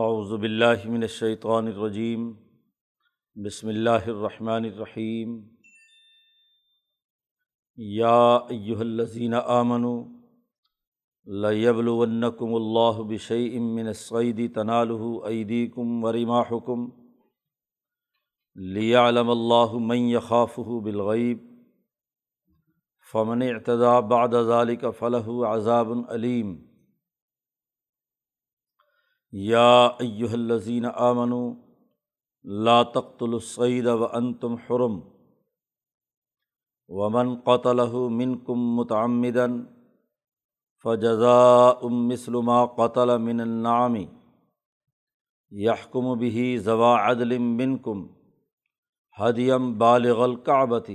اعوذ باللہ من الشیطان الرجیم، بسم اللہ الرحمن الرحیم۔ یا ایہا الذین آمنوا، لیبلونکم اللہ بشیء من الصید تنالہ ایدیکم ورماحکم لیعلم اللہ من یخافہ بالغیب، فمن اعتدى بعد ذلك فلہ عذاب علیم۔ یا ایہا الذین آمنوا لا تقتلوا الصید وانتم حرم، ومن قتلہ منکم متعمدا فجزاء مثل ما قتل من النعم، یحکم به ذوا عدل منکم، ہدیم بالغ الکعبۃ،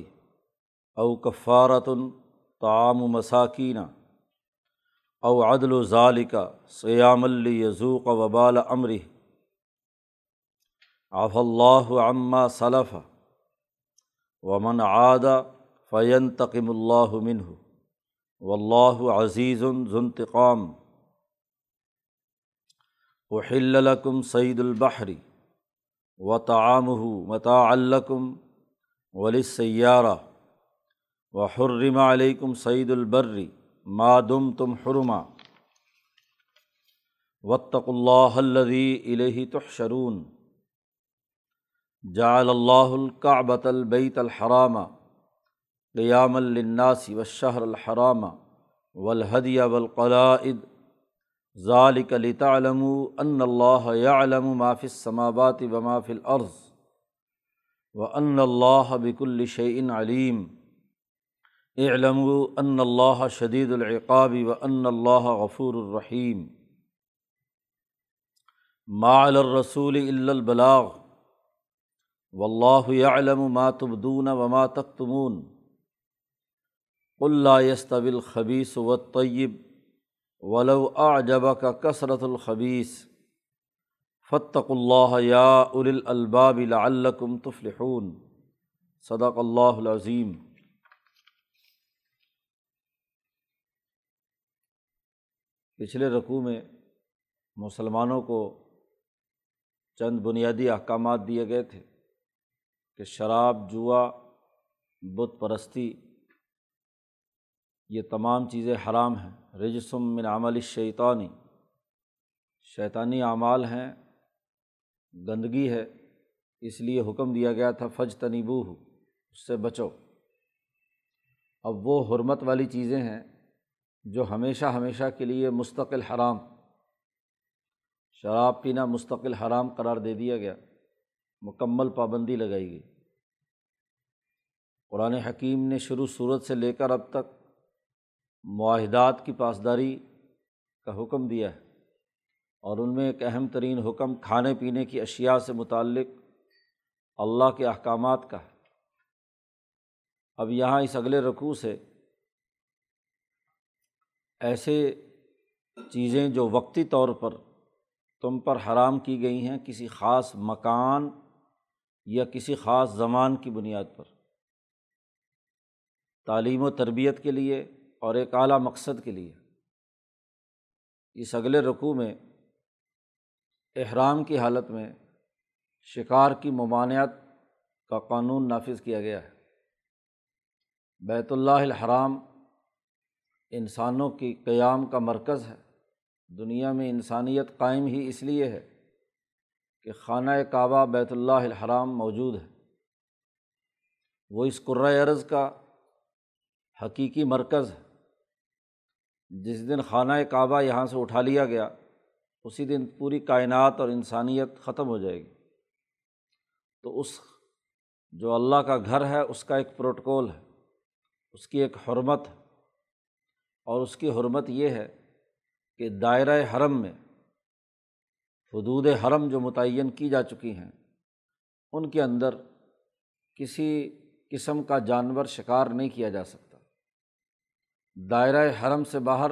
او کفارۃ طعام مساکین او عدل و ذالکا سیام الضوق وبال امر آف اللہ عما صلف ومن عاد فین تقم اللہ منہ. و اللہ عزیز ذنتقام وحلکم سعید البحری و تعام متا الکم ولی سیارہ و حرم علیکم سعید البری مادم تم حرما. وطق اللہ الذي الہ تحشرون. جعل اللہ الکعبۃ البیت الحرام قیام للناس والشہر الحرام والهدی والقلائد. ذالک لتعلموا ان اللہ یعلم ما فی السماوات وما فی الارض وان اللہ بكل شیء علیم علم ان اللہ شدید العقاب و ان اللہ غفور الرحیم. مال الرسول البلاغ. و اللہ علم ما تبدون وما تختمون الخبیس و طیب ولو اعجب کا کثرت الخبیس فتق اللہ یا الالباب لعلکم تفلحون. صدق اللہ العظیم. پچھلے رقوع میں مسلمانوں کو چند بنیادی احکامات دیے گئے تھے کہ شراب، جوا، بت پرستی، یہ تمام چیزیں حرام ہیں۔ رجسم من عمل شیطانی شیطانی اعمال ہیں، گندگی ہے، اس لیے حکم دیا گیا تھا فج تنیبو اس سے بچو۔ اب وہ حرمت والی چیزیں ہیں جو ہمیشہ ہمیشہ کے لیے مستقل حرام، شراب پینا مستقل حرام قرار دے دیا گیا، مکمل پابندی لگائی گئی۔ قرآن حکیم نے شروع صورت سے لے کر اب تک معاہدات کی پاسداری کا حکم دیا ہے اور ان میں ایک اہم ترین حکم کھانے پینے کی اشیاء سے متعلق اللہ کے احکامات کا ہے۔ اب یہاں اس اگلے رقوع سے ایسے چیزیں جو وقتی طور پر تم پر حرام کی گئی ہیں کسی خاص مکان یا کسی خاص زمان کی بنیاد پر۔ تعلیم و تربیت کے لیے اور ایک اعلیٰ مقصد کے لیے۔ اس اگلے رقوع میں احرام کی حالت میں شکار کی ممانعت کا قانون نافذ کیا گیا ہے۔ بیت اللہ الحرام انسانوں کی قیام کا مرکز ہے۔ دنیا میں انسانیت قائم ہی اس لیے ہے کہ خانہ کعبہ بیت اللہ الحرام موجود ہے۔ وہ اس قرۂۂ عرض کا حقیقی مرکز ہے۔ جس دن خانہ کعبہ یہاں سے اٹھا لیا گیا، اسی دن پوری کائنات اور انسانیت ختم ہو جائے گی۔ تو اس جو اللہ کا گھر ہے، اس کا ایک پروٹکول ہے۔ اس کی ایک حرمت ہے۔ اور اس کی حرمت یہ ہے کہ دائرۂ حرم میں حدود حرم جو متعین کی جا چکی ہیں، ان کے اندر کسی قسم کا جانور شکار نہیں کیا جا سکتا۔ دائرۂ حرم سے باہر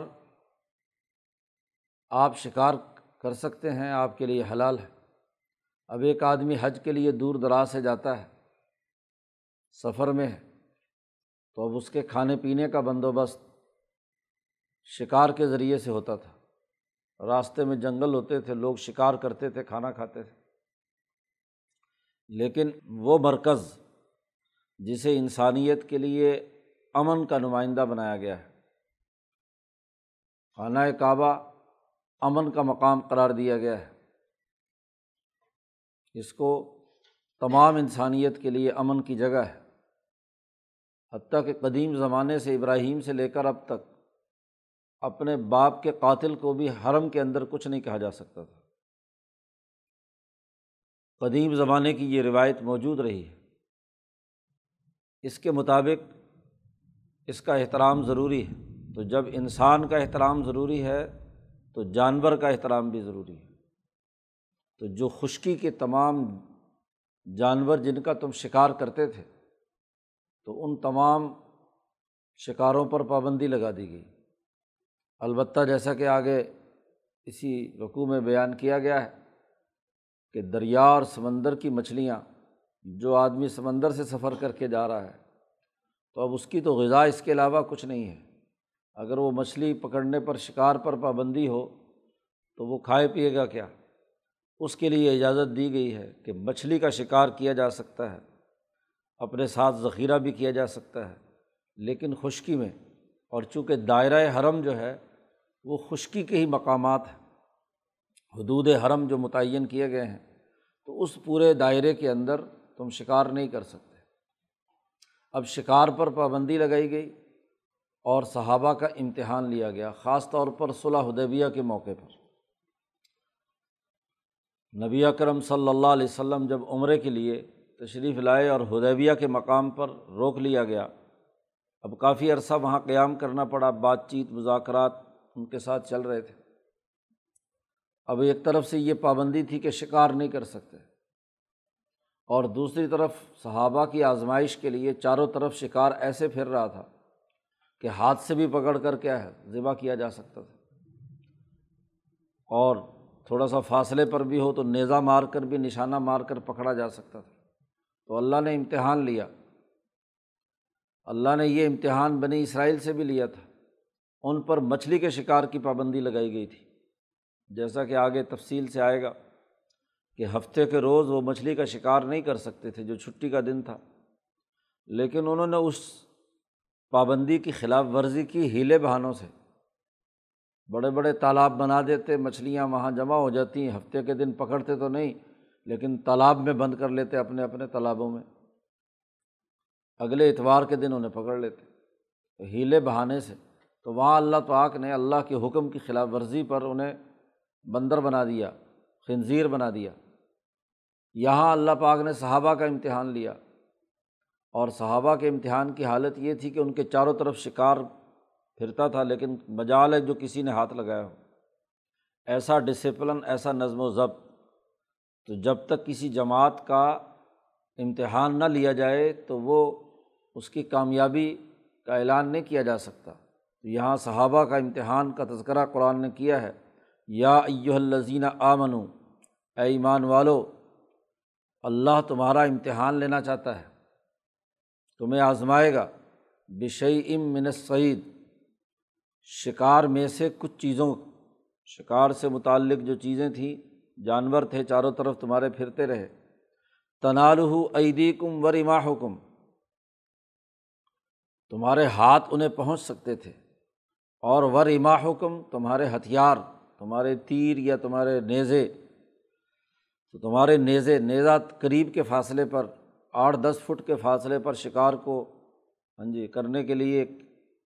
آپ شکار کر سکتے ہیں، آپ کے لیے حلال ہے۔ اب ایک آدمی حج کے لیے دور دراز سے جاتا ہے، سفر میں ہے، تو اب اس کے کھانے پینے کا بندوبست شکار کے ذریعے سے ہوتا تھا۔ راستے میں جنگل ہوتے تھے، لوگ شکار کرتے تھے، کھانا کھاتے تھے۔ لیکن وہ مرکز جسے انسانیت کے لیے امن کا نمائندہ بنایا گیا ہے۔ خانہ کعبہ امن کا مقام قرار دیا گیا ہے۔ اس کو تمام انسانیت کے لیے امن کی جگہ ہے۔ حتیٰ کہ قدیم زمانے سے ابراہیم سے لے کر اب تک اپنے باپ کے قاتل کو بھی حرم کے اندر کچھ نہیں کہا جا سکتا تھا۔ قدیم زمانے کی یہ روایت موجود رہی ہے۔ اس کے مطابق اس کا احترام ضروری ہے۔ تو جب انسان کا احترام ضروری ہے، تو جانور کا احترام بھی ضروری ہے۔ تو جو خشکی کے تمام جانور جن کا تم شکار کرتے تھے، تو ان تمام شکاروں پر پابندی لگا دی گئی۔ البتہ جیسا کہ آگے اسی رقوع میں بیان کیا گیا ہے کہ دریا اور سمندر کی مچھلیاں جو آدمی سمندر سے سفر کر کے جا رہا ہے، تو اب اس کی تو غذا اس کے علاوہ کچھ نہیں ہے۔ اگر وہ مچھلی پکڑنے پر شکار پر پابندی ہو، تو وہ کھائے پیے گا کیا؟ اس کے لیے اجازت دی گئی ہے کہ مچھلی کا شکار کیا جا سکتا ہے، اپنے ساتھ ذخیرہ بھی کیا جا سکتا ہے۔ لیکن خشکی میں اور چونکہ دائرۂ حرم جو ہے وہ خشکی کے ہی مقامات ہیں۔ حدود حرم جو متعین کیے گئے ہیں، تو اس پورے دائرے کے اندر تم شکار نہیں کر سکتے۔ اب شکار پر پابندی لگائی گئی اور صحابہ کا امتحان لیا گیا، خاص طور پر صلاح حدیبیہ کے موقع پر۔ نبی اکرم صلی اللہ علیہ وسلم جب عمرے کے لیے تشریف لائے اور حدیبیہ کے مقام پر روک لیا گیا، اب کافی عرصہ وہاں قیام کرنا پڑا، بات چیت، مذاکرات ان کے ساتھ چل رہے تھے۔ اب ایک طرف سے یہ پابندی تھی کہ شکار نہیں کر سکتے اور دوسری طرف صحابہ کی آزمائش کے لیے چاروں طرف شکار ایسے پھر رہا تھا کہ ہاتھ سے بھی پکڑ کر کیا ہے، ذبح کیا جا سکتا تھا۔ اور تھوڑا سا فاصلے پر بھی ہو تو نیزا مار کر بھی نشانہ مار کر پکڑا جا سکتا تھا۔ تو اللہ نے امتحان لیا۔ اللہ نے یہ امتحان بنی اسرائیل سے بھی لیا تھا۔ ان پر مچھلی کے شکار کی پابندی لگائی گئی تھی۔ جیسا کہ آگے تفصیل سے آئے گا کہ ہفتے کے روز وہ مچھلی کا شکار نہیں کر سکتے تھے جو چھٹی کا دن تھا۔ لیکن انہوں نے اس پابندی کی خلاف ورزی کی ہیلے بہانوں سے بڑے بڑے تالاب بنا دیتے، مچھلیاں وہاں جمع ہو جاتی ہیں ہفتے کے دن پکڑتے تو نہیں، لیکن تالاب میں بند کر لیتے اپنے اپنے تالابوں میں۔ اگلے اتوار کے دن انہیں پکڑ لیتے۔ تو ہیلے بہانے سے تو وہاں اللہ پاک نے اللہ کے حکم کی خلاف ورزی پر انہیں بندر بنا دیا، خنزیر بنا دیا۔ یہاں اللہ پاک نے صحابہ کا امتحان لیا۔ اور صحابہ کے امتحان کی حالت یہ تھی کہ ان کے چاروں طرف شکار پھرتا تھا، لیکن مجال ہے جو کسی نے ہاتھ لگایا ہو۔ ایسا ڈسپلن ایسا نظم و ضبط۔ تو جب تک کسی جماعت کا امتحان نہ لیا جائے تو وہ اس کی کامیابی کا اعلان نہیں کیا جا سکتا۔ تو یہاں صحابہ کا امتحان کا تذکرہ قرآن نے کیا ہے، یا ایو الزین آمنو، اے ایمان والو، اللہ تمہارا امتحان لینا چاہتا ہے، تمہیں آزمائے گا بشئی ام من سعید شکار میں سے کچھ چیزوں، شکار سے متعلق جو چیزیں تھیں، جانور تھے چاروں طرف تمہارے پھرتے رہے۔ تنالح عیدی کم ورما حکم تمہارے ہاتھ انہیں پہنچ سکتے تھے۔ اور ور اما حکم تمہارے ہتھیار، تمہارے تیر یا تمہارے نیزے۔ تو تمہارے نیزے نیزا قریب کے فاصلے پر، آٹھ دس فٹ کے فاصلے پر شکار کو ہاں جی کرنے کے لیے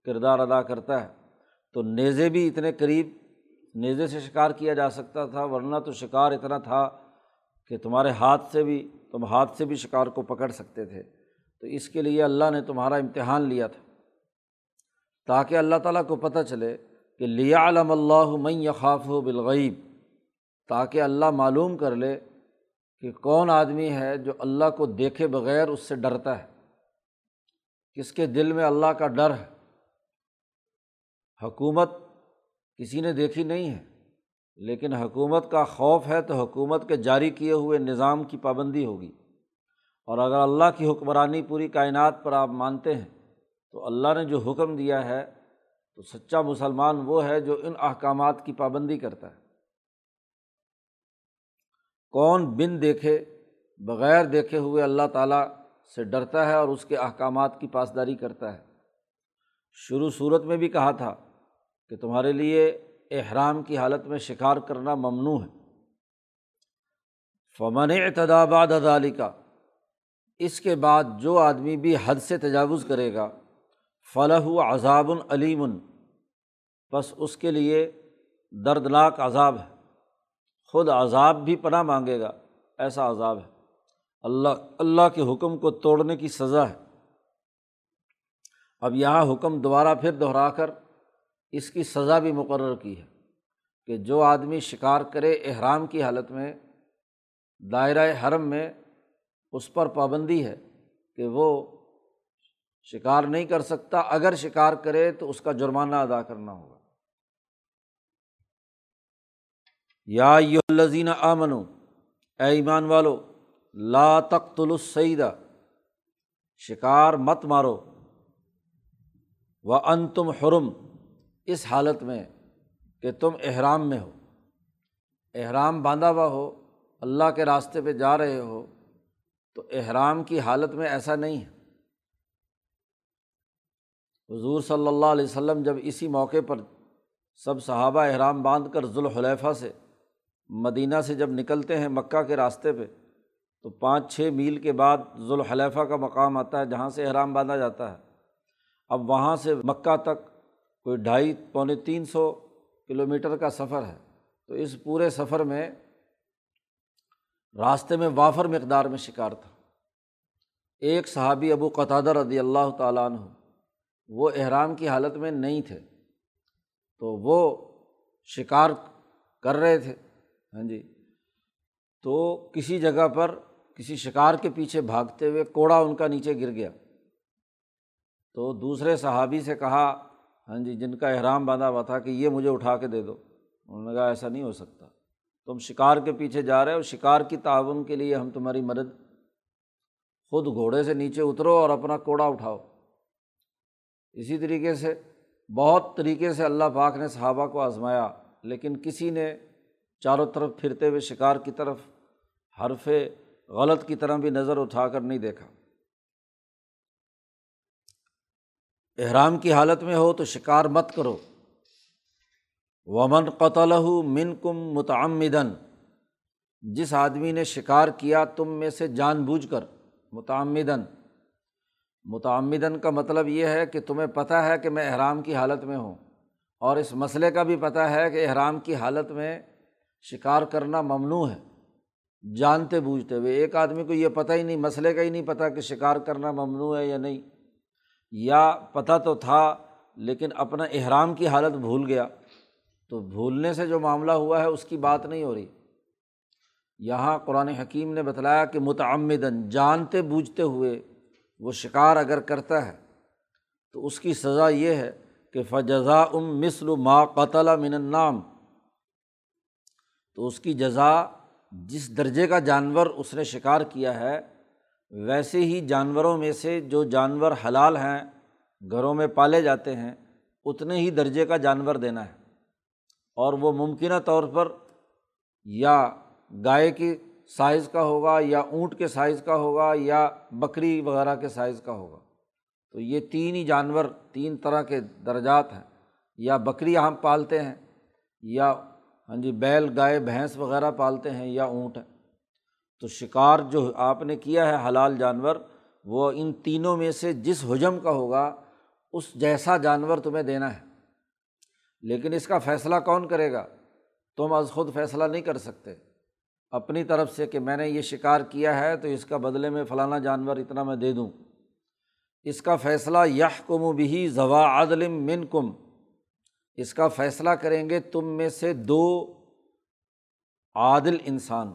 کردار ادا کرتا ہے۔ تو نیزے بھی اتنے قریب نیزے سے شکار کیا جا سکتا تھا، ورنہ تو شکار اتنا تھا کہ تمہارے ہاتھ سے بھی، تم ہاتھ سے بھی شکار کو پکڑ سکتے تھے۔ تو اس کے لیے اللہ نے تمہارا امتحان لیا تھا۔ تاکہ اللہ تعالیٰ کو پتہ چلے کہ لیا علم اللہ میں یخاف و بالغیب، تاکہ اللہ معلوم کر لے کہ کون آدمی ہے جو اللہ کو دیکھے بغیر اس سے ڈرتا ہے۔ کس کے دل میں اللہ کا ڈر ہے؟ حکومت کسی نے دیکھی نہیں ہے، لیکن حکومت کا خوف ہے تو حکومت کے جاری کیے ہوئے نظام کی پابندی ہوگی۔ اور اگر اللہ کی حکمرانی پوری کائنات پر آپ مانتے ہیں تو اللہ نے جو حکم دیا ہے، تو سچا مسلمان وہ ہے جو ان احکامات کی پابندی کرتا ہے۔ کون بن دیکھے، بغیر دیکھے ہوئے اللہ تعالیٰ سے ڈرتا ہے اور اس کے احکامات کی پاسداری کرتا ہے۔ شروع صورت میں بھی کہا تھا کہ تمہارے لیے احرام کی حالت میں شکار کرنا ممنوع ہے۔ فمن اعتداباد ادالی کا اس کے بعد جو آدمی بھی حد سے تجاوز کرے گا فلاح عذاب العلیم بس اس کے لیے دردناک عذاب ہے۔ خود عذاب بھی پناہ مانگے گا، ایسا عذاب ہے۔ اللہ اللہ کے حکم کو توڑنے کی سزا ہے۔ اب یہاں حکم دوبارہ پھر دہرا کر اس کی سزا بھی مقرر کی ہے کہ جو آدمی شکار کرے احرام کی حالت میں، دائرۂ حرم میں، اس پر پابندی ہے کہ وہ شکار نہیں کر سکتا۔ اگر شکار کرے تو اس کا جرمانہ ادا کرنا ہوگا۔ یا الزین آمن اے ایمان والو، لا تخت السعیدہ شکار مت مارو۔ و ان تم حرم، اس حالت میں کہ تم احرام میں ہو۔ احرام باندھا ہوا ہو، اللہ کے راستے پہ جا رہے ہو، تو احرام کی حالت میں ایسا نہیں ہے۔ حضور صلی اللہ علیہ وسلم جب اسی موقع پر سب صحابہ احرام باندھ کر ذوالحلیفہ سے مدینہ سے جب نکلتے ہیں مکہ کے راستے پہ، تو پانچ چھ میل کے بعد ذوالحلیفہ کا مقام آتا ہے جہاں سے احرام باندھا جاتا ہے۔ اب وہاں سے مکہ تک کوئی ڈھائی پونے تین سو کلو میٹر کا سفر ہے۔ تو اس پورے سفر میں راستے میں وافر مقدار میں شکار تھا۔ ایک صحابی ابو قطع رضی اللہ تعالیٰ عنہ وہ احرام کی حالت میں نہیں تھے۔ تو وہ شکار کر رہے تھے۔ ہاں جی۔ تو کسی جگہ پر کسی شکار کے پیچھے بھاگتے ہوئے کوڑا ان کا نیچے گر گیا۔ تو دوسرے صحابی سے کہا ہاں جی جن کا احرام باندھا ہوا تھا کہ یہ مجھے اٹھا کے دے دو۔ انہوں نے کہا، ایسا نہیں ہو سکتا۔ تم شکار کے پیچھے جا رہے ہو، شکار کی تعاون کے لیے ہم تمہاری مدد، خود گھوڑے سے نیچے اترو اور اپنا کوڑا اٹھاؤ۔ اسی طریقے سے، بہت طریقے سے اللہ پاک نے صحابہ کو آزمایا، لیکن کسی نے چاروں طرف پھرتے ہوئے شکار کی طرف، حرف غلط کی طرح بھی نظر اٹھا کر نہیں دیکھا۔ احرام کی حالت میں ہو تو شکار مت کرو۔ ومن قطل من کم متعمدن جس آدمی نے شکار کیا تم میں سے جان بوجھ کر متعمدن متعمدن کا مطلب یہ ہے کہ تمہیں پتہ ہے کہ میں احرام کی حالت میں ہوں اور اس مسئلے کا بھی پتہ ہے کہ احرام کی حالت میں شکار کرنا ممنوع ہے جانتے بوجھتے ہوئے۔ ایک آدمی کو یہ پتہ ہی نہیں، مسئلے کا ہی نہیں پتہ کہ شکار کرنا ممنوع ہے یا نہیں۔ یا پتہ تو تھا لیکن اپنا احرام کی حالت بھول گیا۔ تو بھولنے سے جو معاملہ ہوا ہے، اس کی بات نہیں ہو رہی۔ یہاں قرآن حکیم نے بتلایا کہ متعمدن جانتے بوجھتے ہوئے وہ شکار اگر کرتا ہے، تو اس کی سزا یہ ہے کہ فجزا ام مثل ما قتل من النام۔ تو اس کی جزا جس درجے کا جانور اس نے شکار کیا ہے، ویسے ہی جانوروں میں سے جو جانور حلال ہیں، گھروں میں پالے جاتے ہیں، اتنے ہی درجے کا جانور دینا ہے۔ اور وہ ممکنہ طور پر یا گائے کی سائز کا ہوگا یا اونٹ کے سائز کا ہوگا یا بکری وغیرہ کے سائز کا ہوگا۔ تو یہ تین ہی جانور، تین طرح کے درجات ہیں۔ یا بکری ہم پالتے ہیں، یا ہاں جی بیل، گائے، بھینس وغیرہ پالتے ہیں یا اونٹ ہے تو شکار جو آپ نے کیا ہے حلال جانور، وہ ان تینوں میں سے جس حجم کا ہوگا، اس جیسا جانور تمہیں دینا ہے۔ لیکن اس کا فیصلہ کون کرے گا؟ تم از خود فیصلہ نہیں کر سکتے۔ اپنی طرف سے کہ میں نے یہ شکار کیا ہے تو اس کا بدلے میں فلانا جانور اتنا میں دے دوں۔ اس کا فیصلہ یہ کم و بھی ضوا عدلم من کم اس کا فیصلہ کریں گے تم میں سے دو عادل انسان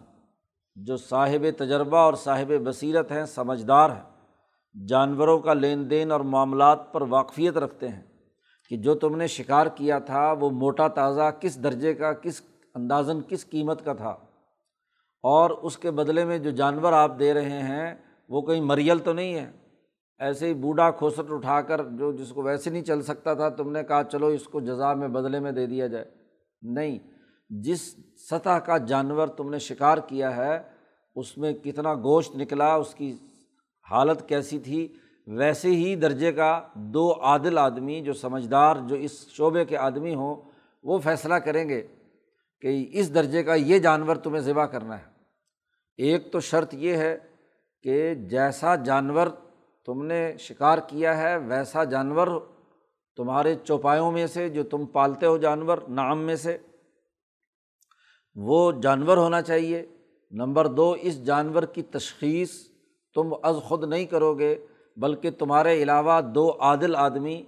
جو صاحب تجربہ اور صاحب بصیرت ہیں، سمجھدار ہیں۔ جانوروں کا لین دین اور معاملات پر واقفیت رکھتے ہیں کہ جو تم نے شکار کیا تھا وہ موٹا تازہ کس درجے کا، کس اندازاً کس قیمت کا تھا۔ اور اس کے بدلے میں جو جانور آپ دے رہے ہیں، وہ کہیں مریل تو نہیں ہے۔ ایسے ہی بوڑھا کھوسٹ اٹھا کر جو جس کو ویسے نہیں چل سکتا تھا، تم نے کہا چلو اس کو جزا میں بدلے میں دے دیا جائے۔ نہیں، جس سطح کا جانور تم نے شکار کیا ہے، اس میں کتنا گوشت نکلا، اس کی حالت کیسی تھی، ویسے ہی درجے کا دو عادل آدمی جو سمجھدار، جو اس شعبے کے آدمی ہوں، وہ فیصلہ کریں گے۔ کہ اس درجے کا یہ جانور تمہیں ذبح کرنا ہے۔ ایک تو شرط یہ ہے کہ جیسا جانور تم نے شکار کیا ہے، ویسا جانور تمہارے چوپایوں میں سے، جو تم پالتے ہو جانور نام میں سے، وہ جانور ہونا چاہیے۔ نمبر دو، اس جانور کی تشخیص تم از خود نہیں کرو گے، بلکہ تمہارے علاوہ دو عادل آدمی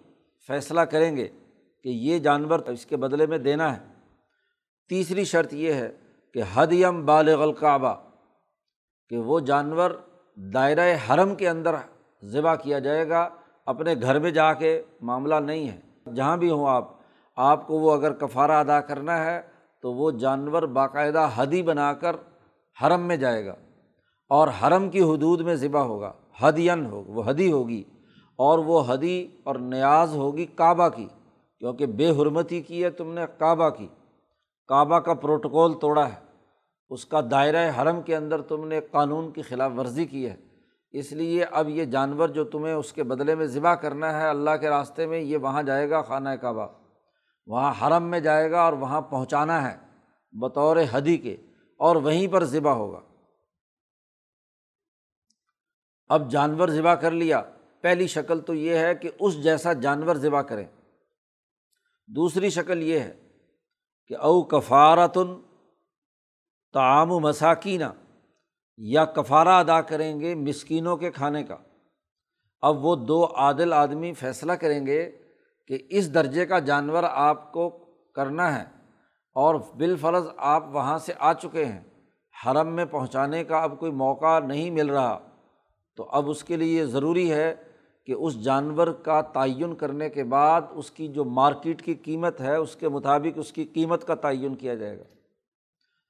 فیصلہ کریں گے کہ یہ جانور اس کے بدلے میں دینا ہے۔ تیسری شرط یہ ہے کہ حدیم بالغ القعبہ، کہ وہ جانور دائرۂ حرم کے اندر ذبح کیا جائے گا، اپنے گھر میں جا کے معاملہ نہیں ہے۔ جہاں بھی ہوں آپ آپ کو وہ اگر کفارہ ادا کرنا ہے تو وہ جانور باقاعدہ حدی بنا کر حرم میں جائے گا اور حرم کی حدود میں ذبح ہوگا۔ حدین ہو وہ حدی ہوگی اور وہ حدی اور نیاز ہوگی کعبہ کی، کیونکہ بے حرمتی کی ہے تم نے کعبہ کی۔ کعبہ کا پروٹوکول توڑا ہے۔ اس کا دائرۂ حرم کے اندر تم نے قانون کی خلاف ورزی کی ہے۔ اس لیے اب یہ جانور جو تمہیں اس کے بدلے میں ذبح کرنا ہے، اللہ کے راستے میں یہ وہاں جائے گا، خانہ کعبہ۔ وہاں حرم میں جائے گا اور وہاں پہنچانا ہے، بطور حدی کے، اور وہیں پر ذبح ہوگا۔ اب جانور ذبح کر لیا۔ پہلی شکل تو یہ ہے کہ اس جیسا جانور ذبح کریں۔ دوسری شکل یہ ہے کہ او کفارتن تعام و مساکینہ، یا کفارہ ادا کریں گے مسکینوں کے کھانے کا۔ اب وہ دو عادل آدمی فیصلہ کریں گے کہ اس درجے کا جانور آپ کو کرنا ہے اور بالفرض آپ وہاں سے آ چکے ہیں۔ حرم میں پہنچانے کا اب کوئی موقع نہیں مل رہا، تو اب اس کے لیے یہ ضروری ہے کہ اس جانور کا تعین کرنے کے بعد اس کی جو مارکیٹ کی قیمت ہے، اس کے مطابق اس کی قیمت کا تعین کیا جائے گا۔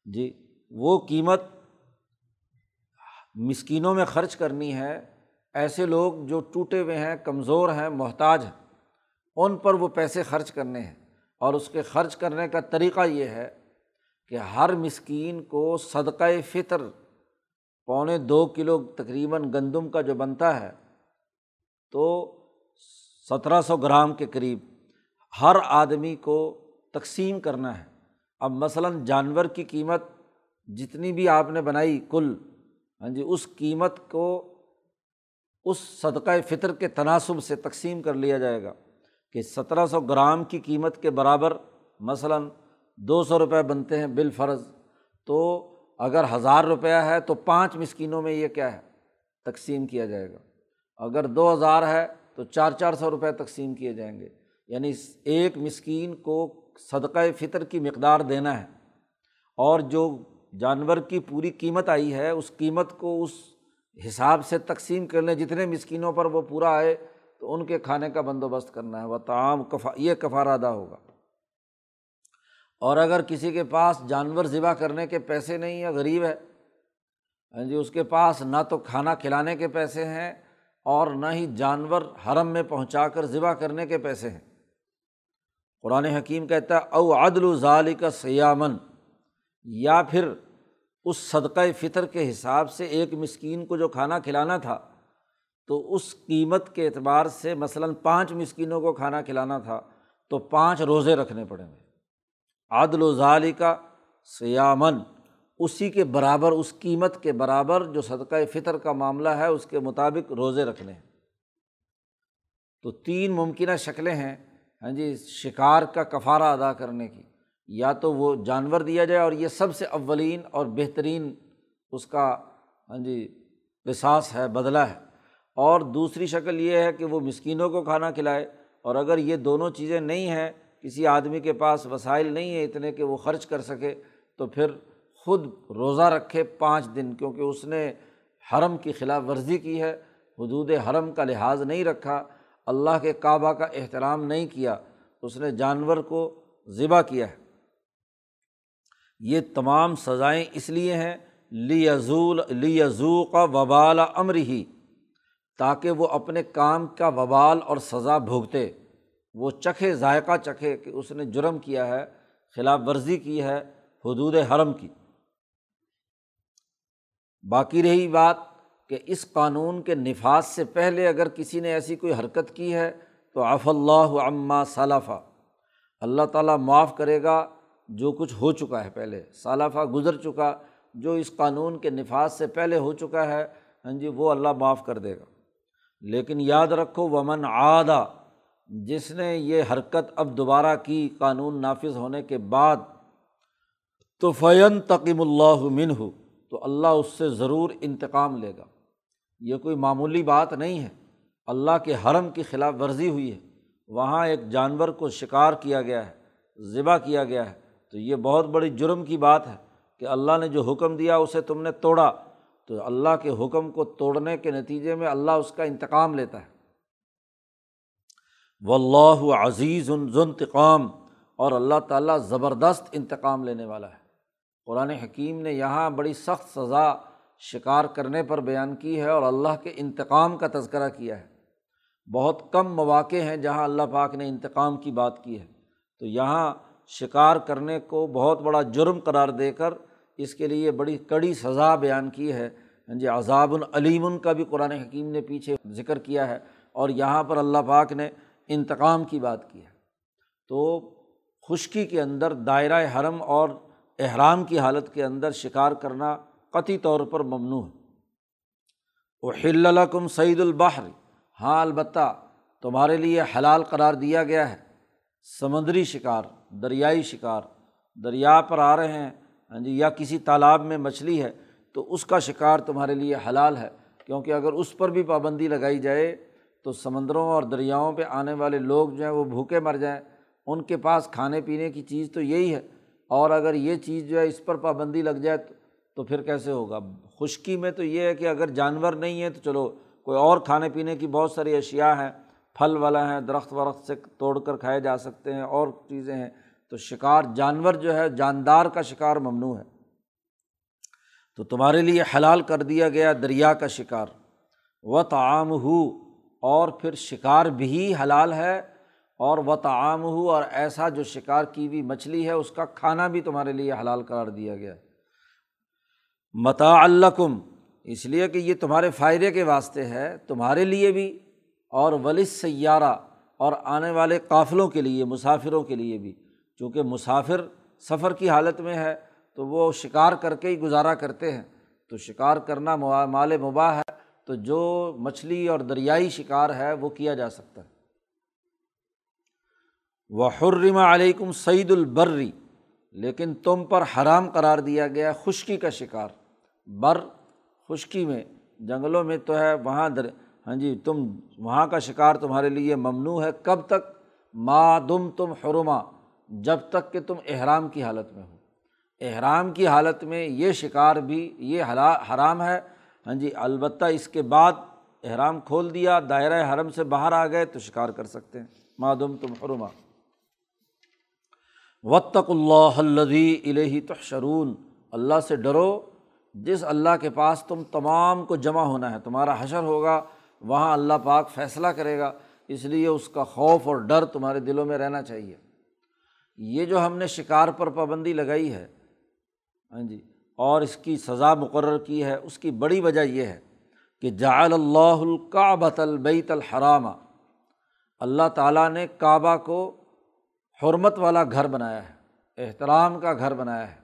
جی وہ قیمت مسکینوں میں خرچ کرنی ہے۔ ایسے لوگ جو ٹوٹے ہوئے ہیں، کمزور ہیں، محتاج ہیں، ان پر وہ پیسے خرچ کرنے ہیں۔ اور اس کے خرچ کرنے کا طریقہ یہ ہے کہ ہر مسکین کو صدقۂ فطر، پونے دو کلو تقریباً گندم کا جو بنتا ہے تو سترہ سو گرام کے قریب ہر آدمی کو تقسیم کرنا ہے۔ اب مثلاً جانور کی قیمت جتنی بھی آپ نے بنائی کل ہاں جی اس قیمت کو اس صدقۂ فطر کے تناسب سے تقسیم کر لیا جائے گا کہ سترہ سو گرام کی قیمت کے برابر مثلاً دو سو روپئے بنتے ہیں بال فرض۔ تو اگر ہزار روپیہ ہے تو پانچ مسکینوں میں یہ کیا ہے؟ تقسیم کیا جائے گا۔ اگر دو ہزار ہے تو چار چار سو روپئے تقسیم کیے جائیں گے۔ یعنی ایک مسکین کو صدقۂ فطر کی مقدار دینا ہے۔ اور جو جانور کی پوری قیمت آئی ہے، اس قیمت کو اس حساب سے تقسیم کر لیں۔ جتنے مسکینوں پر وہ پورا آئے تو ان کے کھانے کا بندوبست کرنا ہے۔ وہ تعام کفا، یہ کفارہ ادا ہوگا۔ اور اگر کسی کے پاس جانور ذبح کرنے کے پیسے نہیں یا غریب ہے ہاں جی اس کے پاس نہ تو کھانا کھلانے کے پیسے ہیں اور نہ ہی جانور حرم میں پہنچا کر ذبح کرنے کے پیسے ہیں۔ قرآن حکیم کہتا ہے، او عدل و ظال کا سیامن یا پھر، اس صدقۂ فطر کے حساب سے ایک مسکین کو جو کھانا کھلانا تھا، تو اس قیمت کے اعتبار سے مثلاً پانچ مسکینوں کو کھانا کھلانا تھا، تو پانچ روزے رکھنے پڑیں گے۔ عادل و ظالی کا سیامن اسی کے برابر، اس قیمت کے برابر جو صدقۂ فطر کا معاملہ ہے، اس کے مطابق روزے رکھنے تو تین ممکنہ شکلیں ہیں ہاں جی شکار کا کفارہ ادا کرنے کی۔ یا تو وہ جانور دیا جائے اور یہ سب سے اولین اور بہترین اس کا ہاں جی احساس ہے، بدلہ ہے۔ اور دوسری شکل یہ ہے کہ وہ مسکینوں کو کھانا کھلائے۔ اور اگر یہ دونوں چیزیں نہیں ہیں، کسی آدمی کے پاس وسائل نہیں ہیں اتنے کہ وہ خرچ کر سکے، تو پھر خود روزہ رکھے پانچ دن، کیونکہ اس نے حرم کی خلاف ورزی کی ہے، حدود حرم کا لحاظ نہیں رکھا، اللہ کے کعبہ کا احترام نہیں کیا، اس نے جانور کو ذبح کیا ہے۔ یہ تمام سزائیں اس لیے ہیں لی عضول لی کا وبال امر ہی تاکہ وہ اپنے کام کا وبال اور سزا بھوگتے۔ وہ چکھے، ذائقہ چکھے کہ اس نے جرم کیا ہے، خلاف ورزی کی ہے، حدود حرم کی۔ باقی رہی بات کہ اس قانون کے نفاذ سے پہلے اگر کسی نے ایسی کوئی حرکت کی ہے تو آف اللہ عمہ صلافہ اللہ تعالیٰ معاف کرے گا جو کچھ ہو چکا ہے پہلے۔ صالافہ گزر چکا، جو اس قانون کے نفاذ سے پہلے ہو چکا ہے ہاں جی وہ اللہ معاف کر دے گا۔ لیکن یاد رکھو، ومن عادہ جس نے یہ حرکت اب دوبارہ کی قانون نافذ ہونے کے بعد، تو فین تقیم اللہ من ہو تو اللہ اس سے ضرور انتقام لے گا۔ یہ کوئی معمولی بات نہیں ہے۔ اللہ کے حرم کی خلاف ورزی ہوئی ہے۔ وہاں ایک جانور کو شکار کیا گیا ہے، ذبح کیا گیا ہے۔ تو یہ بہت بڑی جرم کی بات ہے کہ اللہ نے جو حکم دیا اسے تم نے توڑا۔ تو اللہ کے حکم کو توڑنے کے نتیجے میں اللہ اس کا انتقام لیتا ہے۔ و اللہ عزیز ذنتقام اور اللہ تعالیٰ زبردست انتقام لینے والا ہے۔ قرآن حکیم نے یہاں بڑی سخت سزا شکار کرنے پر بیان کی ہے اور اللہ کے انتقام کا تذکرہ کیا ہے۔ بہت کم مواقع ہیں جہاں اللہ پاک نے انتقام کی بات کی ہے۔ تو یہاں شکار کرنے کو بہت بڑا جرم قرار دے کر اس کے لیے بڑی کڑی سزا بیان کی ہے۔ ہاں جی عذاب العلیم کا بھی قرآن حکیم نے پیچھے ذکر کیا ہے اور یہاں پر اللہ پاک نے انتقام کی بات کی ہے۔ تو خشکی کے اندر دائرۂ حرم اور احرام کی حالت کے اندر شکار کرنا قطعی طور پر ممنوع ہے۔ وہ ہلکم سعید البحر۔ ہاں البتہ تمہارے لیے حلال قرار دیا گیا ہے۔ سمندری شکار، دریائی شکار، دریا پر آ رہے ہیں ہاں جی یا کسی تالاب میں مچھلی ہے، تو اس کا شکار تمہارے لیے حلال ہے۔ کیونکہ اگر اس پر بھی پابندی لگائی جائے، تو سمندروں اور دریاؤں پہ آنے والے لوگ جو ہیں، وہ بھوکے مر جائیں۔ ان کے پاس کھانے پینے کی چیز تو یہی ہے۔ اور اگر یہ چیز جو ہے اس پر پابندی لگ جائے تو پھر کیسے ہوگا؟ خشکی میں تو یہ ہے کہ اگر جانور نہیں ہے تو چلو، کوئی اور کھانے پینے کی بہت ساری اشیا ہیں، پھل والا ہیں، درخت ورخت سے توڑ کر کھائے جا سکتے ہیں، اور چیزیں ہیں۔ تو شکار جانور جو ہے، جاندار کا شکار ممنوع ہے۔ تو تمہارے لیے حلال کر دیا گیا دریا کا شکار۔ و تعام ہو اور پھر شکار بھی حلال ہے۔ اور و تعام ہو اور ایسا جو شکار کی ہوئی مچھلی ہے، اس کا کھانا بھی تمہارے لیے حلال قرار دیا گیا۔ متا الکم اس لیے کہ یہ تمہارے فائدے کے واسطے ہے، تمہارے لیے بھی، اور ولس سیارہ اور آنے والے قافلوں کے لیے، مسافروں کے لیے بھی۔ چونکہ مسافر سفر کی حالت میں ہے، تو وہ شکار کر کے ہی گزارا کرتے ہیں۔ تو شکار کرنا مال مباح ہے، تو جو مچھلی اور دریائی شکار ہے، وہ کیا جا سکتا ہے؟ وہ حرمہ علیکم سعید البری لیکن تم پر حرام قرار دیا گیا خشکی کا شکار۔ بر، خشکی میں، جنگلوں میں تو ہے، وہاں در ہاں جی تم، وہاں کا شکار تمہارے لیے ممنوع ہے۔ کب تک؟ مادم تم حرما، جب تک کہ تم احرام کی حالت میں ہو۔ احرام کی حالت میں یہ شکار بھی یہ حرام ہے۔ ہاں جی البتہ اس کے بعد احرام کھول دیا دائرۂ حرم سے باہر آ گئے تو شکار کر سکتے ہیں۔ مادم تم حرما۔ وطق اللہ الدی الہی تحشرون۔ اللہ سے ڈرو، جس اللہ کے پاس تم تمام کو جمع ہونا ہے، تمہارا حشر ہوگا، وہاں اللہ پاک فیصلہ کرے گا۔ اس لیے اس کا خوف اور ڈر تمہارے دلوں میں رہنا چاہیے۔ یہ جو ہم نے شکار پر پابندی لگائی ہے ہاں جی اور اس کی سزا مقرر کی ہے، اس کی بڑی وجہ یہ ہے کہ جعل اللہ القعبۃ البیت الحرامہ۔ اللہ تعالیٰ نے کعبہ کو حرمت والا گھر بنایا ہے، احترام کا گھر بنایا ہے۔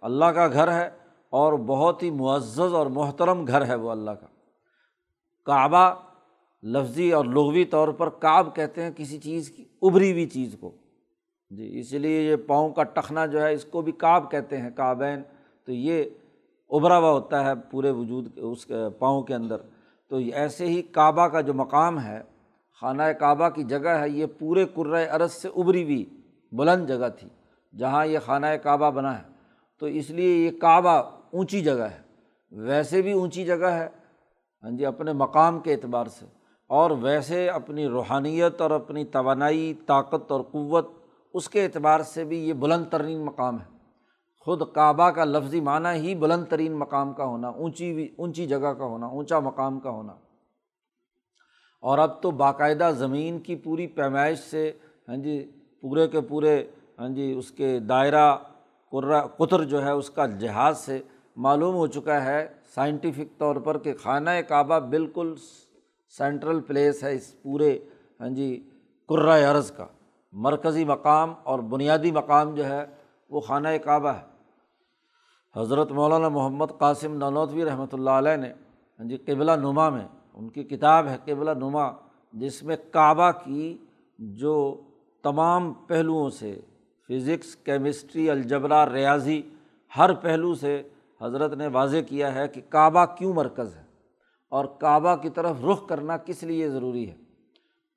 اللہ کا گھر ہے اور بہت ہی معزز اور محترم گھر ہے وہ اللہ کا۔ کعبہ لفظی اور لغوی طور پر کعب کہتے ہیں کسی چیز کی، ابھری ہوئی چیز کو۔ جی اسی لیے یہ پاؤں کا ٹخنا جو ہے، اس کو بھی کعب کہتے ہیں، کعبین۔ تو یہ ابھرا ہوا ہوتا ہے پورے وجود اس کے پاؤں کے اندر۔ تو ایسے ہی کعبہ کا جو مقام ہے خانہ کعبہ کی جگہ ہے، یہ پورے کرۂ ارض سے ابھری ہوئی بلند جگہ تھی، جہاں یہ خانہ کعبہ بنا ہے۔ تو اس لیے یہ کعبہ اونچی جگہ ہے۔ ویسے بھی اونچی جگہ ہے ہاں جی اپنے مقام کے اعتبار سے۔ اور ویسے اپنی روحانیت اور اپنی توانائی، طاقت اور قوت، اس کے اعتبار سے بھی یہ بلند ترین مقام ہے۔ خود کعبہ کا لفظی معنی ہی بلند ترین مقام کا ہونا، اونچی اونچی جگہ کا ہونا، اونچا مقام کا ہونا۔ اور اب تو باقاعدہ زمین کی پوری پیمائش سے ہاں جی پورے کے پورے ہاں جی اس کے دائرہ قطر جو ہے، اس کا جہاز سے معلوم ہو چکا ہے۔ سائنٹیفک طور پر کہ خانہ کعبہ بالکل سینٹرل پلیس ہے اس پورے ہاں جی کرۂ عرض کا۔ مرکزی مقام اور بنیادی مقام جو ہے، وہ خانہ کعبہ ہے۔ حضرت مولانا محمد قاسم ننوتوی رحمۃ اللہ علیہ نے ہاں جی قبلہ نما میں ان کی کتاب ہے قبلہ نما، جس میں کعبہ کی جو تمام پہلوؤں سے، فزکس، کیمسٹری، الجبرا، ریاضی، ہر پہلو سے حضرت نے واضح کیا ہے کہ کعبہ کیوں مرکز ہے اور کعبہ کی طرف رخ کرنا کس لیے ضروری ہے۔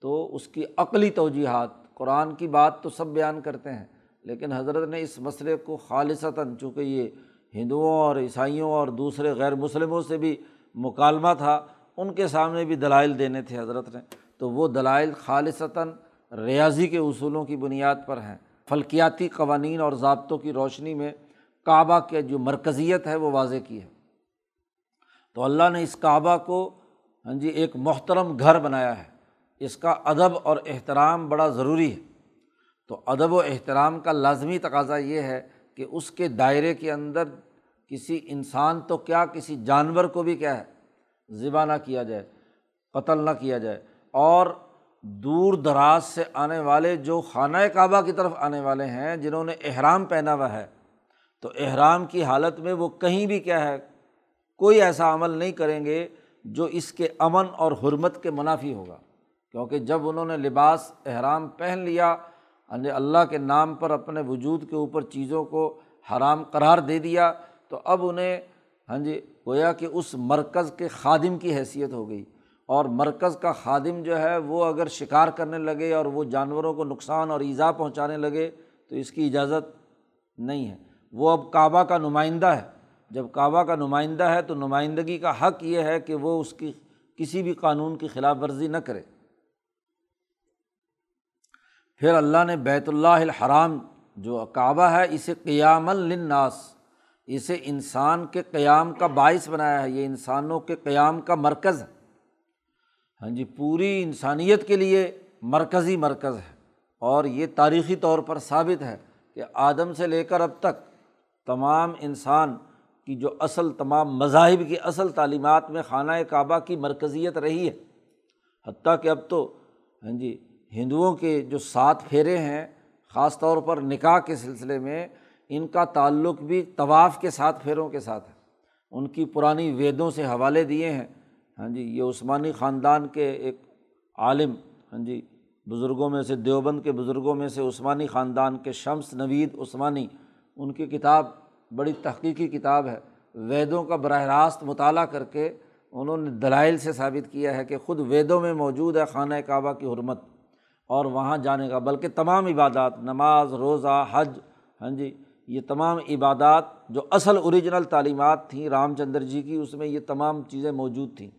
تو اس کی عقلی توجیحات، قرآن کی بات تو سب بیان کرتے ہیں، لیکن حضرت نے اس مسئلے کو خالصتاً، چونکہ یہ ہندوؤں اور عیسائیوں اور دوسرے غیر مسلموں سے بھی مکالمہ تھا ان کے سامنے بھی دلائل دینے تھے حضرت نے۔ تو وہ دلائل خالصتاً ریاضی کے اصولوں کی بنیاد پر ہیں۔ فلکیاتی قوانین اور ضابطوں کی روشنی میں کعبہ کے جو مرکزیت ہے وہ واضح کی ہے۔ تو اللہ نے اس کعبہ کو ہاں جی ایک محترم گھر بنایا ہے۔ اس کا ادب اور احترام بڑا ضروری ہے۔ تو ادب و احترام کا لازمی تقاضا یہ ہے کہ اس کے دائرے کے اندر کسی انسان تو کیا، کسی جانور کو بھی کیا ہے ذبح نہ کیا جائے، قتل نہ کیا جائے۔ اور دور دراز سے آنے والے جو خانہ کعبہ کی طرف آنے والے ہیں، جنہوں نے احرام پہنا ہوا ہے، تو احرام کی حالت میں وہ کہیں بھی کیا ہے، کوئی ایسا عمل نہیں کریں گے جو اس کے امن اور حرمت کے منافی ہوگا۔ کیونکہ جب انہوں نے لباس احرام پہن لیا یعنی اللہ کے نام پر اپنے وجود کے اوپر چیزوں کو حرام قرار دے دیا، تو اب انہیں ہاں جی گویا کہ اس مرکز کے خادم کی حیثیت ہو گئی۔ اور مرکز کا خادم جو ہے، وہ اگر شکار کرنے لگے اور وہ جانوروں کو نقصان اور ایزا پہنچانے لگے، تو اس کی اجازت نہیں ہے۔ وہ اب کعبہ کا نمائندہ ہے۔ جب کعبہ کا نمائندہ ہے، تو نمائندگی کا حق یہ ہے کہ وہ اس کی کسی بھی قانون کی خلاف ورزی نہ کرے۔ پھر اللہ نے بیت اللہ الحرام جو کعبہ ہے، اسے قیام الناس اسے انسان کے قیام کا باعث بنایا ہے، یہ انسانوں کے قیام کا مرکز ہے۔ ہاں جی پوری انسانیت کے لیے مرکزی مرکز ہے۔ اور یہ تاریخی طور پر ثابت ہے کہ آدم سے لے کر اب تک تمام انسان کی جو اصل، تمام مذاہب کی اصل تعلیمات میں خانہ کعبہ کی مرکزیت رہی ہے۔ حتیٰ کہ اب تو ہاں جی ہندوؤں کے جو سات پھیرے ہیں، خاص طور پر نکاح کے سلسلے میں ان کا تعلق بھی طواف کے ساتھ پھیروں کے ساتھ ہے۔ ان کی پرانی ویدوں سے حوالے دیے ہیں۔ ہاں جی یہ عثمانی خاندان کے ایک عالم ہاں جی بزرگوں میں سے، دیوبند کے بزرگوں میں سے عثمانی خاندان کے شمس نوید عثمانی، ان کی کتاب بڑی تحقیقی کتاب ہے۔ ویدوں کا براہ راست مطالعہ کر کے انہوں نے دلائل سے ثابت کیا ہے کہ خود ویدوں میں موجود ہے خانہ کعبہ کی حرمت اور وہاں جانے کا، بلکہ تمام عبادات، نماز، روزہ، حج ہاں جی یہ تمام عبادات جو اصل اوریجنل تعلیمات تھیں رام چندر جی کی، اس میں یہ تمام چیزیں موجود تھیں۔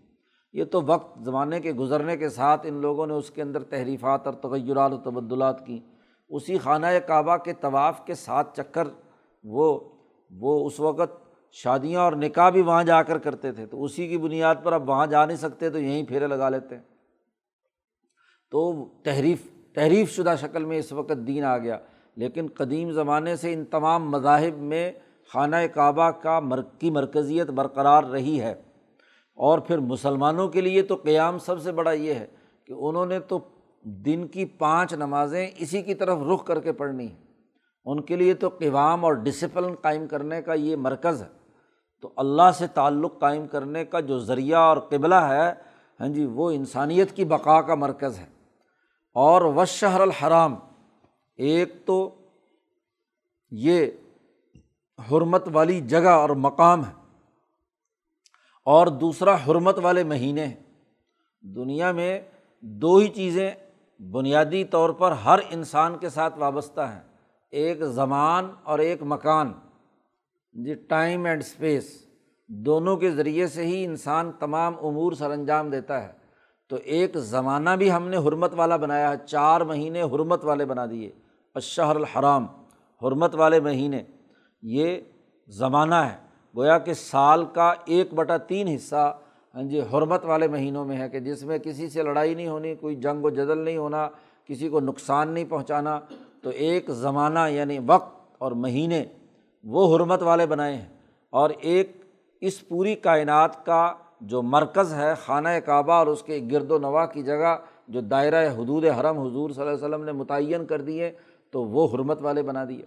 یہ تو وقت زمانے کے گزرنے کے ساتھ ان لوگوں نے اس کے اندر تحریفات اور تغیرات و تبدلات کی۔ اسی خانہ کعبہ کے طواف کے ساتھ چکر وہ وہ اس وقت شادیاں اور نکاح بھی وہاں جا کر کرتے تھے۔ تو اسی کی بنیاد پر اب وہاں جا نہیں سکتے، تو یہیں پھیرے لگا لیتے ہیں۔ تو تحریف تحریف شدہ شکل میں اس وقت دین آ گیا۔ لیکن قدیم زمانے سے ان تمام مذاہب میں خانہ کعبہ کا مر، کی مرکزیت برقرار رہی ہے۔ اور پھر مسلمانوں کے لیے تو قیام سب سے بڑا یہ ہے کہ انہوں نے تو دن کی پانچ نمازیں اسی کی طرف رخ کر کے پڑھنی ہیں۔ ان کے لیے تو قوام اور ڈسپلن قائم کرنے کا یہ مرکز ہے۔ تو اللہ سے تعلق قائم کرنے کا جو ذریعہ اور قبلہ ہے ہاں جی وہ انسانیت کی بقا کا مرکز ہے۔ اور و شہر الحرام ایک تو یہ حرمت والی جگہ اور مقام ہے اور دوسرا حرمت والے مہینے ہیں۔ دنیا میں دو ہی چیزیں بنیادی طور پر ہر انسان کے ساتھ وابستہ ہیں۔ ایک زمان اور ایک مکان۔ جی ٹائم اینڈ اسپیس دونوں کے ذریعے سے ہی انسان تمام امور سر انجام دیتا ہے۔ تو ایک زمانہ بھی ہم نے حرمت والا بنایا ہے۔ چار مہینے حرمت والے بنا دیے۔ اشہر الحرام، حرمت والے مہینے، یہ زمانہ ہے۔ گویا کہ سال کا ایک بٹا تین حصہ ہاں جی حرمت والے مہینوں میں ہے کہ جس میں کسی سے لڑائی نہیں ہونی، کوئی جنگ و جدل نہیں ہونا، کسی کو نقصان نہیں پہنچانا۔ تو ایک زمانہ یعنی وقت اور مہینے وہ حرمت والے بنائے ہیں۔ اور ایک اس پوری کائنات کا جو مرکز ہے، خانہ کعبہ اور اس کے گرد و نواح کی جگہ جو دائرۂ حدود حرم حضور صلی اللہ علیہ وسلم نے متعین کر دیے تو وہ حرمت والے بنا دیے۔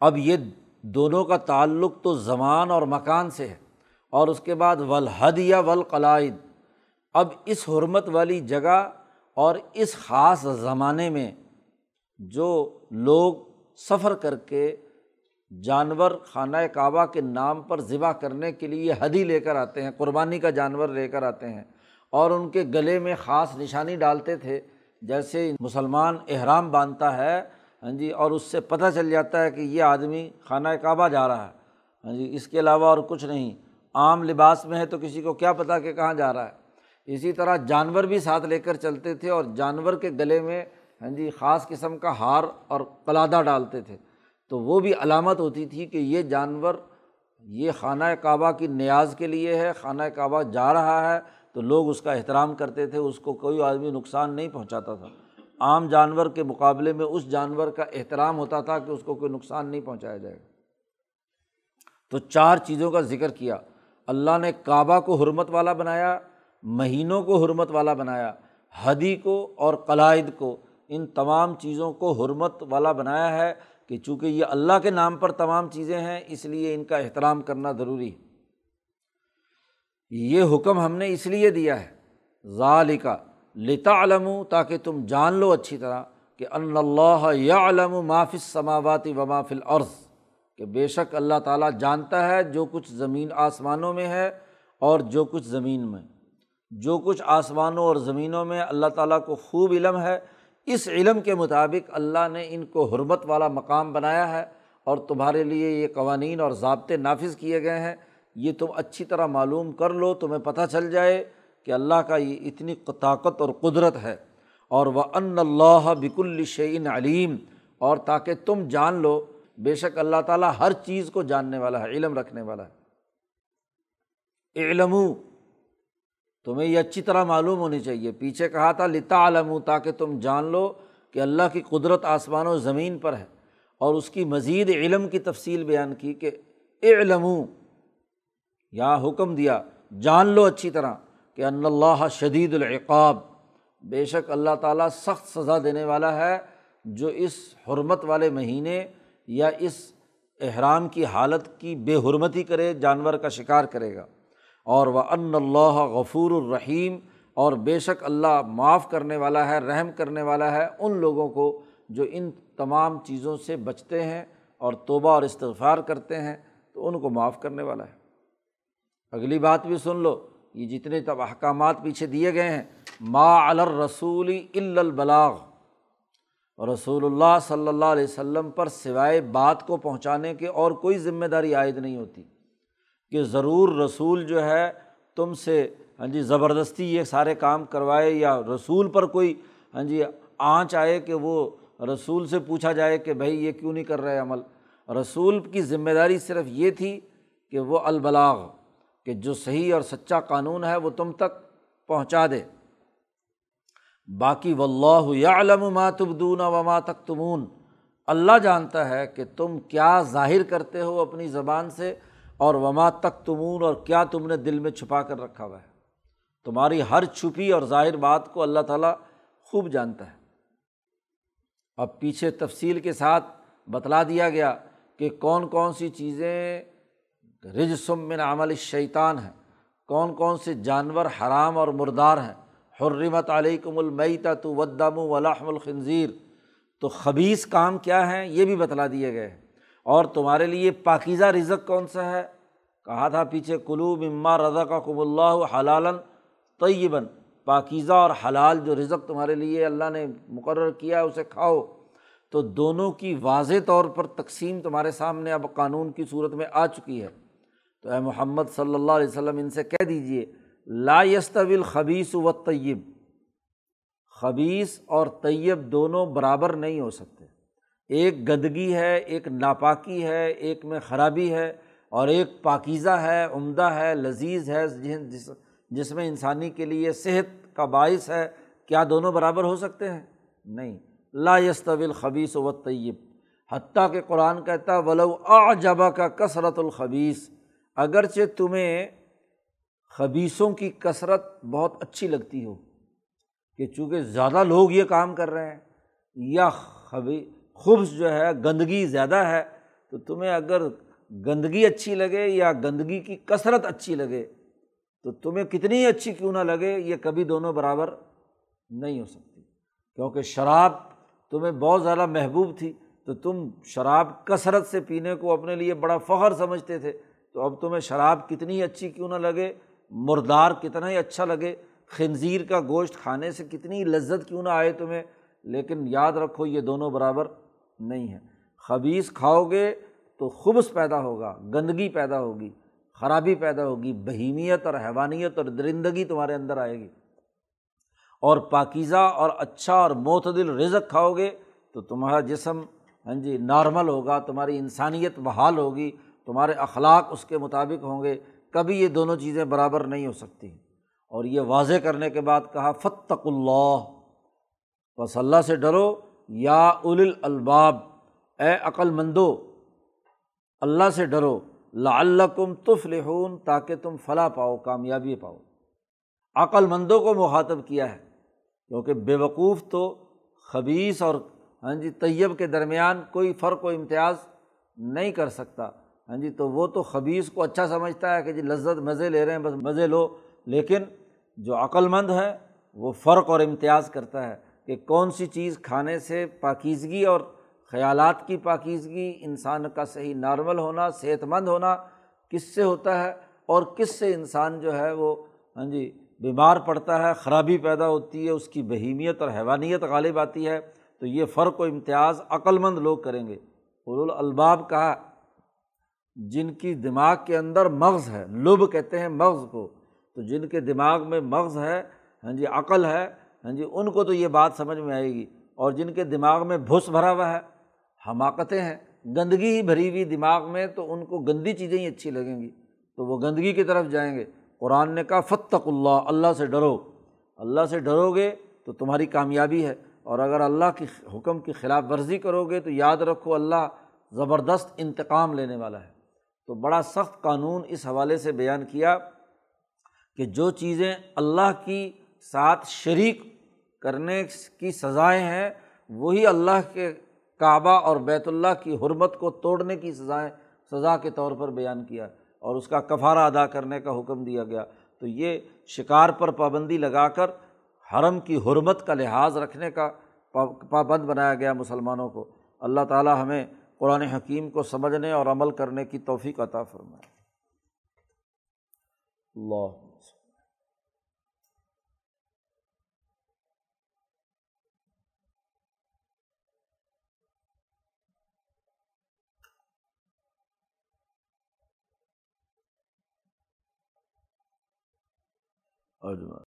اب یہ دونوں کا تعلق تو زمان اور مکان سے ہے۔ اور اس کے بعد ولحد یا ولقلائد اب اس حرمت والی جگہ اور اس خاص زمانے میں جو لوگ سفر کر کے جانور خانہ کعبہ کے نام پر ذبح کرنے کے لیے حدی لے کر آتے ہیں، قربانی کا جانور لے کر آتے ہیں اور ان کے گلے میں خاص نشانی ڈالتے تھے۔ جیسے مسلمان احرام باندھتا ہے ہاں جی اور اس سے پتہ چل جاتا ہے کہ یہ آدمی خانہ کعبہ جا رہا ہے۔ ہاں جی اس کے علاوہ اور کچھ نہیں۔ عام لباس میں ہے تو کسی کو کیا پتہ کہ کہاں جا رہا ہے۔ اسی طرح جانور بھی ساتھ لے کر چلتے تھے اور جانور کے گلے میں ہاں جی خاص قسم کا ہار اور قلادہ ڈالتے تھے۔ تو وہ بھی علامت ہوتی تھی کہ یہ جانور، یہ خانہ کعبہ کی نیاز کے لیے ہے، خانہ کعبہ جا رہا ہے۔ تو لوگ اس کا احترام کرتے تھے، اس کو کوئی آدمی نقصان نہیں پہنچاتا تھا۔ عام جانور کے مقابلے میں اس جانور کا احترام ہوتا تھا کہ اس کو کوئی نقصان نہیں پہنچایا جائے گا۔ تو چار چیزوں کا ذکر کیا۔ اللہ نے کعبہ کو حرمت والا بنایا، مہینوں کو حرمت والا بنایا حدی کو اور قلائد کو۔ ان تمام چیزوں کو حرمت والا بنایا ہے کہ چونکہ یہ اللہ کے نام پر تمام چیزیں ہیں، اس لیے ان کا احترام کرنا ضروری ہے۔ یہ حکم ہم نے اس لیے دیا ہے۔ ظالقہ لتا علم تاکہ تم جان لو اچھی طرح کہ ان اللہ یا علم مافِ سماواتی و مافل عرض کہ بے شک اللہ تعالیٰ جانتا ہے جو کچھ زمین آسمانوں میں ہے اور جو کچھ زمین میں۔ جو کچھ آسمانوں اور زمینوں میں اللہ تعالیٰ کو خوب علم ہے، اس علم کے مطابق اللہ نے ان کو حرمت والا مقام بنایا ہے اور تمہارے لیے یہ قوانین اور ضابطے نافذ کیے گئے ہیں۔ یہ تم اچھی طرح معلوم کر لو، تمہیں پتہ چل جائے کہ اللہ کا یہ اتنی طاقت اور قدرت ہے۔ اور وہ ان اللہ بک الشعین علیم اور تاکہ تم جان لو، بے شک اللہ تعالیٰ ہر چیز کو جاننے والا ہے، علم رکھنے والا ہے۔ علم تمہیں یہ اچھی طرح معلوم ہونی چاہیے۔ پیچھے کہا تھا لتا علم تاکہ تم جان لو کہ اللہ کی قدرت آسمان و زمین پر ہے۔ اور اس کی مزید علم کی تفصیل بیان کی کہ علم یا حکم دیا، جان لو اچھی طرح کہ ان اللہ شدید العقاب۔ بے شک اللہ تعالیٰ سخت سزا دینے والا ہے جو اس حرمت والے مہینے یا اس احرام کی حالت کی بے حرمتی کرے، جانور کا شکار کرے گا۔ اور وہ ان اللہ غفور الرحیم اور بے شک اللہ معاف کرنے والا ہے، رحم کرنے والا ہے ان لوگوں کو جو ان تمام چیزوں سے بچتے ہیں اور توبہ اور استغفار کرتے ہیں، تو ان کو معاف کرنے والا ہے۔ اگلی بات بھی سن لو، یہ جتنے تب احکامات پیچھے دیے گئے ہیں۔ ما الرسول البلاغ۔ رسول اللہ صلی اللہ علیہ وسلم پر سوائے بات کو پہنچانے کے اور کوئی ذمہ داری عائد نہیں ہوتی۔ کہ ضرور رسول جو ہے تم سے ہاں جی زبردستی یہ سارے کام کروائے یا رسول پر کوئی ہاں جی آنچ آئے کہ وہ رسول سے پوچھا جائے کہ بھائی یہ کیوں نہیں کر رہے عمل۔ رسول کی ذمہ داری صرف یہ تھی کہ وہ البلاغ۔ کہ جو صحیح اور سچا قانون ہے وہ تم تک پہنچا دے۔ باقی و اللہ علم ماتبدون و ما تک تمون اللہ جانتا ہے کہ تم کیا ظاہر کرتے ہو اپنی زبان سے اور وما تک تمون اور کیا تم نے دل میں چھپا کر رکھا ہوا ہے۔ تمہاری ہر چھپی اور ظاہر بات کو اللہ تعالیٰ خوب جانتا ہے۔ اب پیچھے تفصیل کے ساتھ بتلا دیا گیا کہ کون کون سی چیزیں رجسم من عمل شیطان ہے۔ کون کون سے جانور حرام اور مردار ہیں۔ حرمت علیکم المیتا تو ودم ولاحم الخنظیر تو خبیص کام کیا ہیں یہ بھی بتلا دیے گئے ہیں۔ اور تمہارے لیے پاکیزہ رزق کون سا ہے؟ کہا تھا پیچھے، کلو مما رضا کا کم اللہ حلالً طیباً۔ پاکیزہ اور حلال جو رزق تمہارے لیے اللہ نے مقرر کیا ہے، اسے کھاؤ۔ تو دونوں کی واضح طور پر تقسیم تمہارے سامنے اب قانون کی صورت میں آ چکی ہے۔ تو اے محمد صلی اللہ علیہ وسلم ان سے کہہ دیجیے لا یستویل خبیص و طیب خبیص اور طیب دونوں برابر نہیں ہو سکتے۔ ایک گندگی ہے، ایک ناپاکی ہے، ایک میں خرابی ہے، اور ایک پاکیزہ ہے، عمدہ ہے، لذیذ ہے جس جس میں انسانی کے لیے صحت کا باعث ہے۔ کیا دونوں برابر ہو سکتے ہیں؟ نہیں۔ لا یستویل خبیص و طیب حتیٰ کہ قرآن کہتا ولو آ جبا کا کثرت الخبیس اگرچہ تمہیں خبیصوں کی کثرت بہت اچھی لگتی ہو کہ چونکہ زیادہ لوگ یہ کام کر رہے ہیں، یا خبی خبص جو ہے، گندگی زیادہ ہے، تو تمہیں اگر گندگی اچھی لگے یا گندگی کی کثرت اچھی لگے، تو تمہیں کتنی اچھی کیوں نہ لگے، یہ کبھی دونوں برابر نہیں ہو سکتی۔ کیونکہ شراب تمہیں بہت زیادہ محبوب تھی، تو تم شراب کثرت سے پینے کو اپنے لیے بڑا فخر سمجھتے تھے۔ تو اب تمہیں شراب کتنی اچھی کیوں نہ لگے؟ مردار کتنا ہی اچھا لگے۔ خنزیر کا گوشت کھانے سے کتنی لذت کیوں نہ آئے تمہیں؟ لیکن یاد رکھو یہ دونوں برابر نہیں ہیں۔ خبیص کھاؤ گے تو خبص پیدا ہوگا، گندگی پیدا ہوگی، خرابی پیدا ہوگی، بہیمیت اور حیوانیت اور درندگی تمہارے اندر آئے گی۔ اور پاکیزہ اور اچھا اور معتدل رزق کھاؤ گے تو تمہارا جسم ہاں جی نارمل ہوگا، تمہاری انسانیت بحال ہوگی۔ تمہارے اخلاق اس کے مطابق ہوں گے، کبھی یہ دونوں چیزیں برابر نہیں ہو سکتی۔ اور یہ واضح کرنے کے بعد کہا فتق اللہ بس اللہ سے ڈرو۔ یا اول الباب اے عقل مندو، اللہ سے ڈرو۔ لعلکم تفلحون، تاکہ تم فلاں پاؤ، کامیابی پاؤ۔ عقل مندوں کو مخاطب کیا ہے، کیونکہ بے وقوف تو خبیص اور ہاں جی طیب کے درمیان کوئی فرق و امتیاز نہیں کر سکتا۔ ہاں جی تو وہ تو خبیص کو اچھا سمجھتا ہے کہ جی لذت مزے لے رہے ہیں، بس مزے لو۔ لیکن جو عقل مند ہے وہ فرق اور امتیاز کرتا ہے کہ کون سی چیز کھانے سے پاکیزگی اور خیالات کی پاکیزگی، انسان کا صحیح نارمل ہونا صحت مند ہونا کس سے ہوتا ہے اور کس سے انسان جو ہے وہ ہاں جی بیمار پڑتا ہے، خرابی پیدا ہوتی ہے، اس کی بہیمیت اور حیوانیت غالب آتی ہے۔ تو یہ فرق و امتیاز عقلمند لوگ کریں گے۔ الباب کہا جن کی دماغ کے اندر مغز ہے، لب کہتے ہیں مغز کو۔ تو جن کے دماغ میں مغز ہے ہاں جی عقل ہے ہاں جی ان کو تو یہ بات سمجھ میں آئے گی۔ اور جن کے دماغ میں بھس بھرا ہوا ہے، حماقتیں ہیں۔ گندگی ہی بھری ہوئی دماغ میں تو ان کو گندی چیزیں ہی اچھی لگیں گی۔ تو وہ گندگی کی طرف جائیں گے۔ قرآن نے کہا فتق اللہ اللہ سے ڈرو۔ اللہ سے ڈرو گے تو تمہاری کامیابی ہے۔ اور اگر اللہ کی حکم کی خلاف ورزی کرو گے تو یاد رکھو، اللہ زبردست انتقام لینے والا ہے۔ تو بڑا سخت قانون اس حوالے سے بیان کیا کہ جو چیزیں اللہ کی ساتھ شریک کرنے کی سزائیں ہیں، وہی اللہ کے کعبہ اور بیت اللہ کی حرمت کو توڑنے کی سزائیں، سزا کے طور پر بیان کیا اور اس کا کفارہ ادا کرنے کا حکم دیا گیا۔ تو یہ شکار پر پابندی لگا کر حرم کی حرمت کا لحاظ رکھنے کا پابند بنایا گیا مسلمانوں کو۔ اللہ تعالیٰ ہمیں قرآن حکیم کو سمجھنے اور عمل کرنے کی توفیق عطا فرمائے۔ اللہ۔ اجمائن